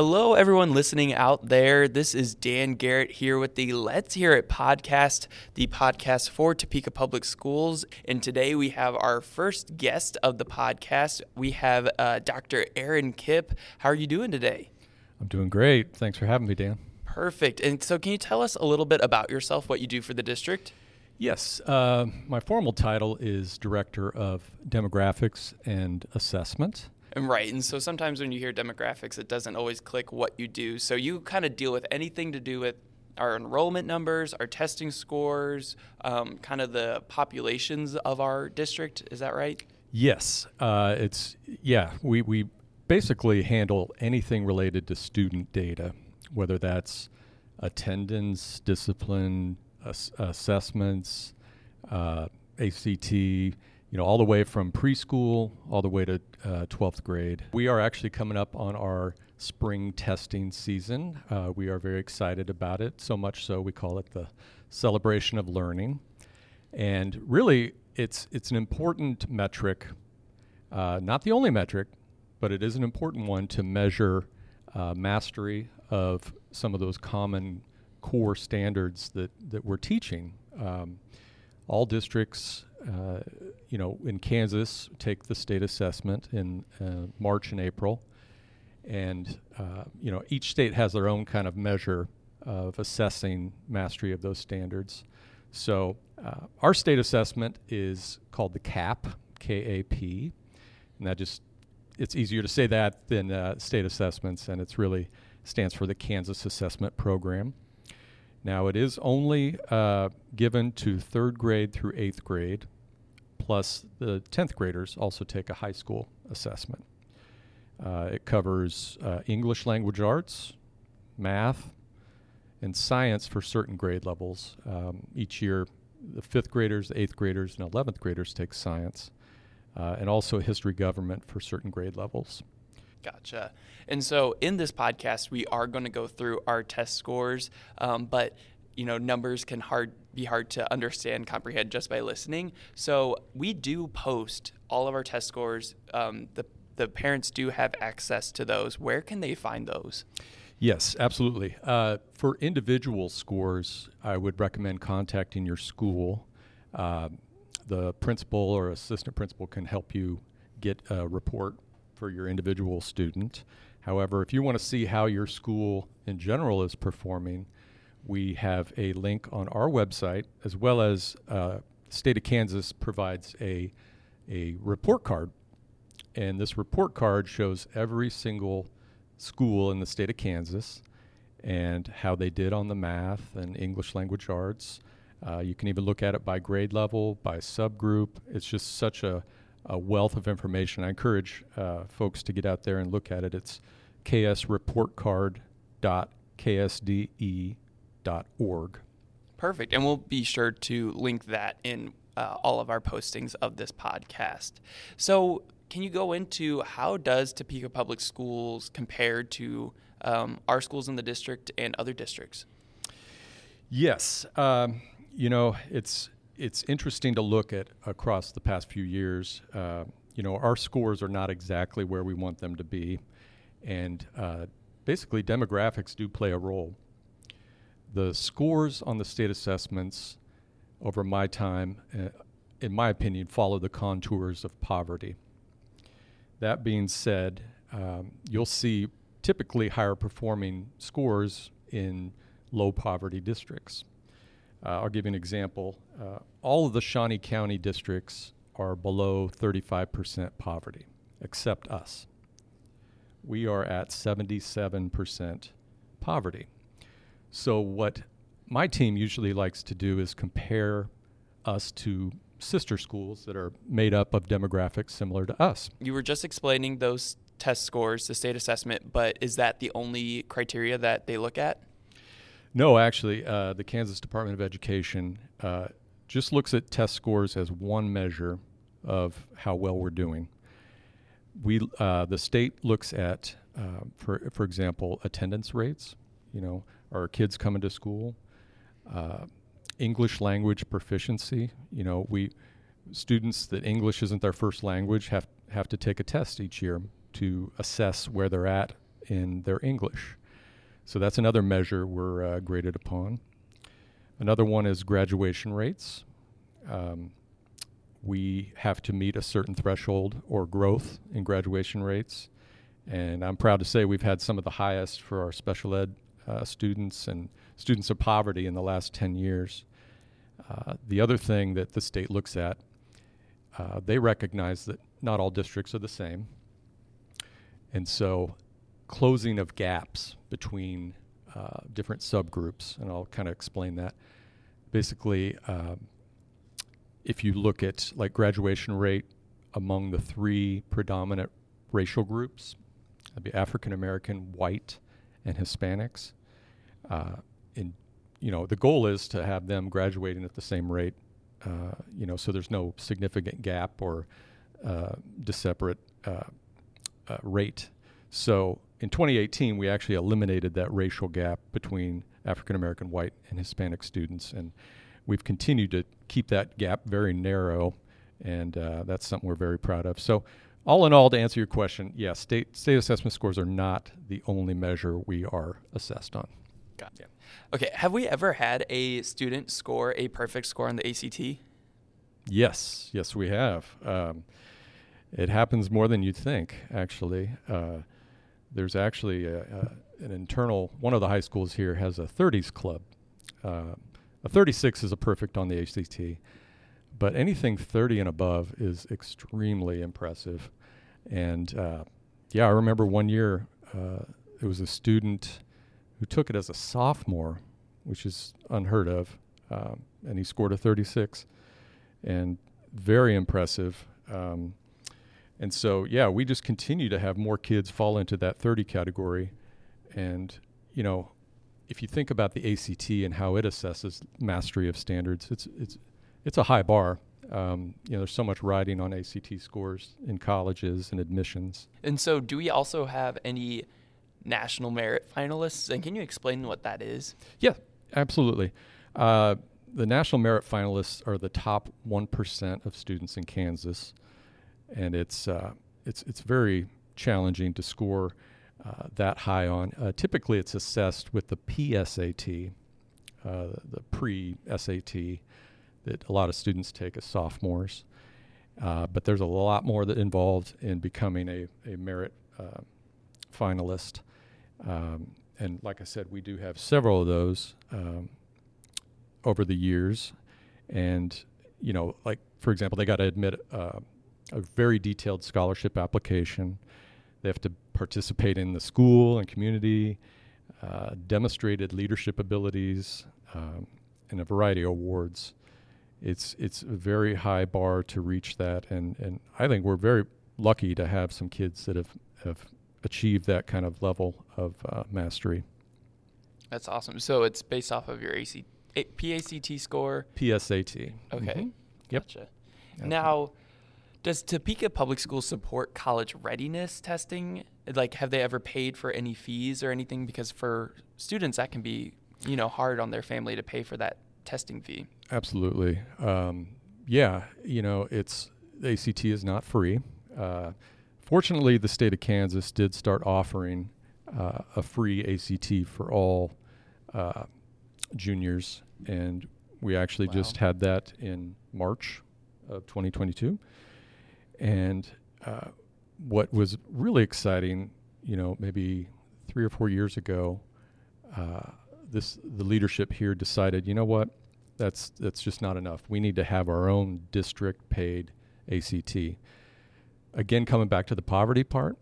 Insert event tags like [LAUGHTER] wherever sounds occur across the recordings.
Hello, everyone listening out there. This is Dan Garrett here with the Let's Hear It podcast, the podcast for Topeka Public Schools. And today we have our first guest of the podcast. We have uh, Dr. Aaron Kipp. How are you doing today? I'm doing great. Thanks for having me, Dan. Perfect. And so, can you tell us a little bit about yourself, what you do for the district? Yes. Uh, my formal title is Director of Demographics and Assessment. Right. And so sometimes when you hear demographics, it doesn't always click what you do. So you kind of deal with anything to do with our enrollment numbers, our testing scores, um, kind of the populations of our district. Is that right? Yes. Uh, it's, yeah, we, we basically handle anything related to student data, whether that's attendance, discipline, ass- assessments, uh, ACT, you know, all the way from preschool all the way to uh, 12th grade. We are actually coming up on our spring testing season. Uh, we are very excited about it, so much so we call it the celebration of learning. And really, it's, it's an important metric, uh, not the only metric, but it is an important one to measure uh, mastery of some of those common core standards that, that we're teaching. Um, all districts uh, you know, in Kansas, take the state assessment in uh, March and April, and uh, you know, each state has their own kind of measure of assessing mastery of those standards. So, uh, our state assessment is called the KAP, K-A-P, and that just it's easier to say that than state assessments, and it's really stands for the Kansas Assessment Program. Now, it is only uh, given to third grade through eighth grade, plus the 10th graders also take a high school assessment. Uh, it covers uh, English language arts, math, and science for certain grade levels. Um, each year, the fifth graders, the eighth graders, and 11th graders take science, uh, and also history government for certain grade levels. Gotcha. And so in this podcast, we are going to go through our test scores, um, but you know numbers can hard be hard to understand comprehend just by listening. So we do post all of our test scores. Um, the the parents do have access to those. Where can they find those? Yes absolutely. Uh, for individual scores i would recommend contacting your school. Uh, the principal or assistant principal can help you get a report for your individual student. However, if you want to see how your school in general is performing, we have a link on our website as well as uh, state of Kansas provides a a report card, and this report card shows every single school in the state of Kansas and how they did on the math and English language arts. Uh, you can even look at it by grade level, by subgroup. It's just such a a wealth of information. I encourage uh, folks to get out there and look at it. It's ksreportcard.ksde.org. Perfect. And we'll be sure to link that in uh, all of our postings of this podcast. So, can you go into how does Topeka Public Schools compare to um, our schools in the district and other districts? Yes. Um, you know, it's it's interesting to look at across the past few years. Uh, you know, our scores are not exactly where we want them to be, and uh, basically demographics do play a role. The scores on the state assessments over my time, uh, in my opinion, follow the contours of poverty. That being said, um, you'll see typically higher performing scores in low poverty districts. Uh, I'll give you an example. Uh, all of the Shawnee County districts are below 35% poverty, except us. We are at 77% poverty. So, what my team usually likes to do is compare us to sister schools that are made up of demographics similar to us. You were just explaining those test scores, the state assessment, but is that the only criteria that they look at? No, actually, uh, the Kansas Department of Education uh, just looks at test scores as one measure of how well we're doing. We, uh, the state looks at, uh, for for example, attendance rates. You know, are kids coming to school? Uh, English language proficiency. You know, we students that English isn't their first language have have to take a test each year to assess where they're at in their English. So that's another measure we're uh, graded upon. Another one is graduation rates. Um, we have to meet a certain threshold or growth in graduation rates. And I'm proud to say we've had some of the highest for our special ed uh, students and students of poverty in the last 10 years. Uh, the other thing that the state looks at, uh, they recognize that not all districts are the same. And so closing of gaps between uh, different subgroups, and I'll kind of explain that. Basically, um, if you look at like graduation rate among the three predominant racial groups, that'd be African American, white, and Hispanics. Uh, in you know, the goal is to have them graduating at the same rate. Uh, you know, so there's no significant gap or uh, separate uh, uh, rate. So in 2018, we actually eliminated that racial gap between African American, white, and Hispanic students, and we've continued to keep that gap very narrow, and uh, that's something we're very proud of. So, all in all, to answer your question, yes, yeah, state state assessment scores are not the only measure we are assessed on. Got it. Okay, have we ever had a student score a perfect score on the ACT? Yes, yes, we have. Um, it happens more than you'd think, actually. Uh, there's actually a, a, an internal, one of the high schools here has a 30s club. Uh, a 36 is a perfect on the ACT, but anything 30 and above is extremely impressive. And uh, yeah, I remember one year uh, it was a student who took it as a sophomore, which is unheard of, um, and he scored a 36, and very impressive. Um, and so, yeah, we just continue to have more kids fall into that 30 category. And, you know, if you think about the ACT and how it assesses mastery of standards, it's, it's, it's a high bar. Um, you know, there's so much riding on ACT scores in colleges and admissions. And so, do we also have any national merit finalists? And can you explain what that is? Yeah, absolutely. Uh, the national merit finalists are the top 1% of students in Kansas and it's uh, it's it's very challenging to score uh, that high on. Uh, typically, it's assessed with the PSAT, uh, the pre-SAT, that a lot of students take as sophomores. Uh, but there's a lot more that involved in becoming a, a merit uh, finalist. Um, and like I said, we do have several of those um, over the years. And, you know, like, for example, they got to admit a very detailed scholarship application. They have to participate in the school and community, uh, demonstrated leadership abilities, um, and a variety of awards. It's it's a very high bar to reach that, and and I think we're very lucky to have some kids that have have achieved that kind of level of uh, mastery. That's awesome. So it's based off of your AC, A, PACT score. PSAT. Okay. Mm-hmm. Yep. Gotcha. Now does Topeka Public Schools support college readiness testing? Like, have they ever paid for any fees or anything? Because for students, that can be, you know, hard on their family to pay for that testing fee. Absolutely. Um, yeah, you know, it's ACT is not free. Uh, fortunately, the state of Kansas did start offering uh, a free ACT for all uh, juniors, and we actually wow. just had that in March of 2022. And uh, what was really exciting, you know, maybe three or four years ago, uh, this the leadership here decided, you know what, that's that's just not enough. We need to have our own district paid ACT. Again, coming back to the poverty part,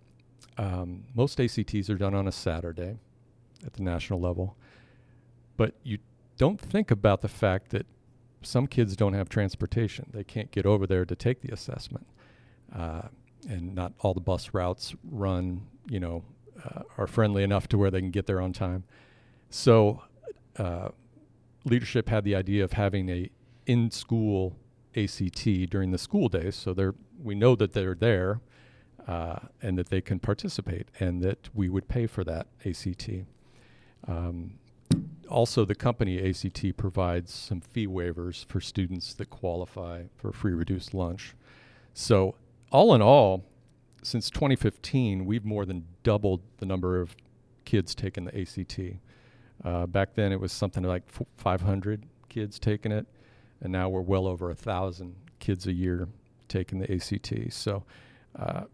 um, most ACTs are done on a Saturday at the national level, but you don't think about the fact that some kids don't have transportation. They can't get over there to take the assessment uh, and not all the bus routes run, you know, uh, are friendly enough to where they can get there on time. So, uh, leadership had the idea of having a in-school ACT during the school days, so they're we know that they're there uh, and that they can participate, and that we would pay for that ACT. Um, also, the company ACT provides some fee waivers for students that qualify for free reduced lunch. So all in all, since 2015, we've more than doubled the number of kids taking the ACT. Uh, back then, it was something like 500 kids taking it, and now we're well over a thousand kids a year taking the ACT. So, uh,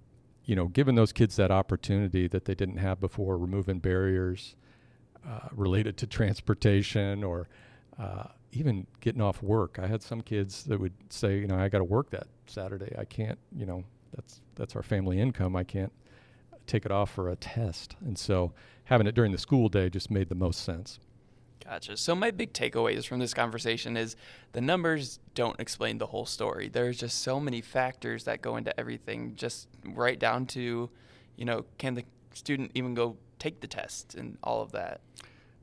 you know, giving those kids that opportunity that they didn't have before, removing barriers uh, related to transportation or uh, even getting off work. I had some kids that would say, you know, I got to work that Saturday. I can't, you know, that's that's our family income. I can't take it off for a test. And so having it during the school day just made the most sense. Gotcha. So my big takeaways from this conversation is the numbers don't explain the whole story. There's just so many factors that go into everything, just right down to, you know, can the student even go take the test and all of that.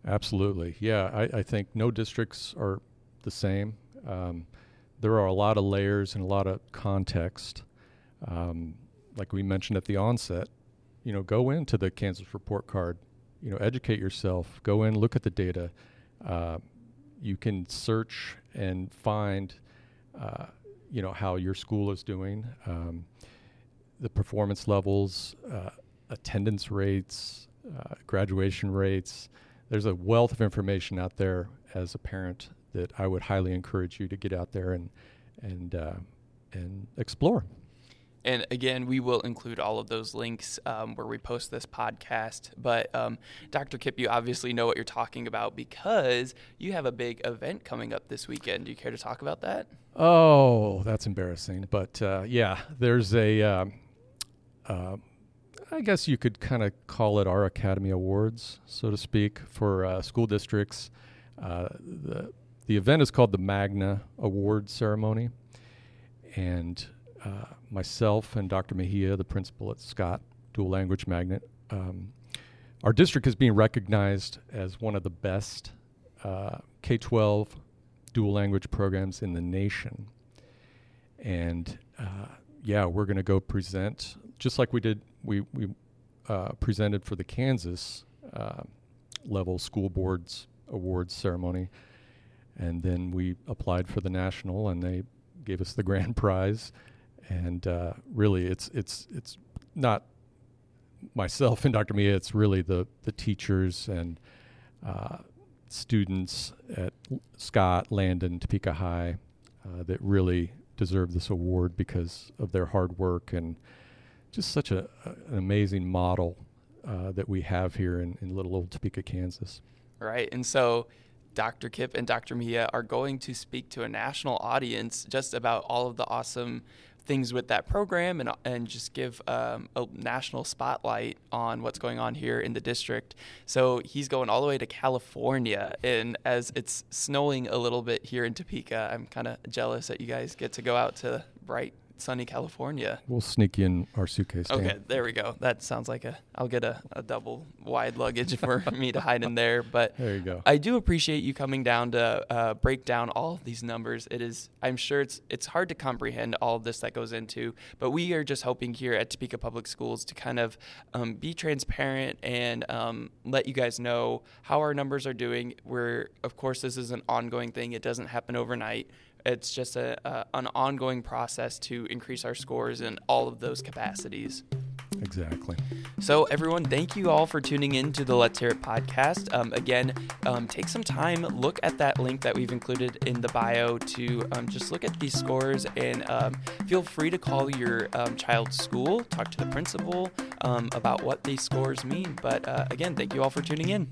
Absolutely. Yeah, I, I think no districts are the same. Um, there are a lot of layers and a lot of context. Um, like we mentioned at the onset, you know, go into the Kansas report card, you know, educate yourself, go in, look at the data. Uh, you can search and find, uh, you know, how your school is doing, um, the performance levels, uh, attendance rates, uh, graduation rates. There's a wealth of information out there as a parent that I would highly encourage you to get out there and and uh, and explore. And again, we will include all of those links um, where we post this podcast. But um, Dr. Kipp, you obviously know what you're talking about because you have a big event coming up this weekend. Do you care to talk about that? Oh, that's embarrassing. But uh, yeah, there's a. Um, uh, I guess you could kind of call it our Academy Awards, so to speak, for uh, school districts. Uh, the the event is called the Magna Award Ceremony, and uh, myself and Dr. Mejia, the principal at Scott Dual Language Magnet, um, our district is being recognized as one of the best uh, K 12 dual language programs in the nation. And uh, yeah, we're going to go present, just like we did, we, we uh, presented for the Kansas uh, level school boards awards ceremony. And then we applied for the national, and they gave us the [LAUGHS] grand prize and uh, really, it's it's it's not myself and Dr. Mejia. It's really the the teachers and uh, students at Scott, Landon, Topeka High uh, that really deserve this award because of their hard work and just such a, a an amazing model uh, that we have here in, in little old Topeka, Kansas. Right, and so. Dr. Kipp and Dr. Mejia are going to speak to a national audience just about all of the awesome things with that program and, and just give um, a national spotlight on what's going on here in the district. So he's going all the way to California. And as it's snowing a little bit here in Topeka, I'm kind of jealous that you guys get to go out to bright sunny California. We'll sneak in our suitcase. Dan. Okay, there we go. That sounds like a. I'll get a, a double wide luggage for [LAUGHS] me to hide in there. But there you go. I do appreciate you coming down to uh, break down all of these numbers. It is. I'm sure it's it's hard to comprehend all of this that goes into. But we are just hoping here at Topeka Public Schools to kind of um, be transparent and um, let you guys know how our numbers are doing. We're of course this is an ongoing thing. It doesn't happen overnight it's just a, a, an ongoing process to increase our scores in all of those capacities. Exactly. So, everyone, thank you all for tuning in to the Let's Hear It podcast. Um, again, um, take some time, look at that link that we've included in the bio to um, just look at these scores and um, feel free to call your um, child's school, talk to the principal um, about what these scores mean. But uh, again, thank you all for tuning in.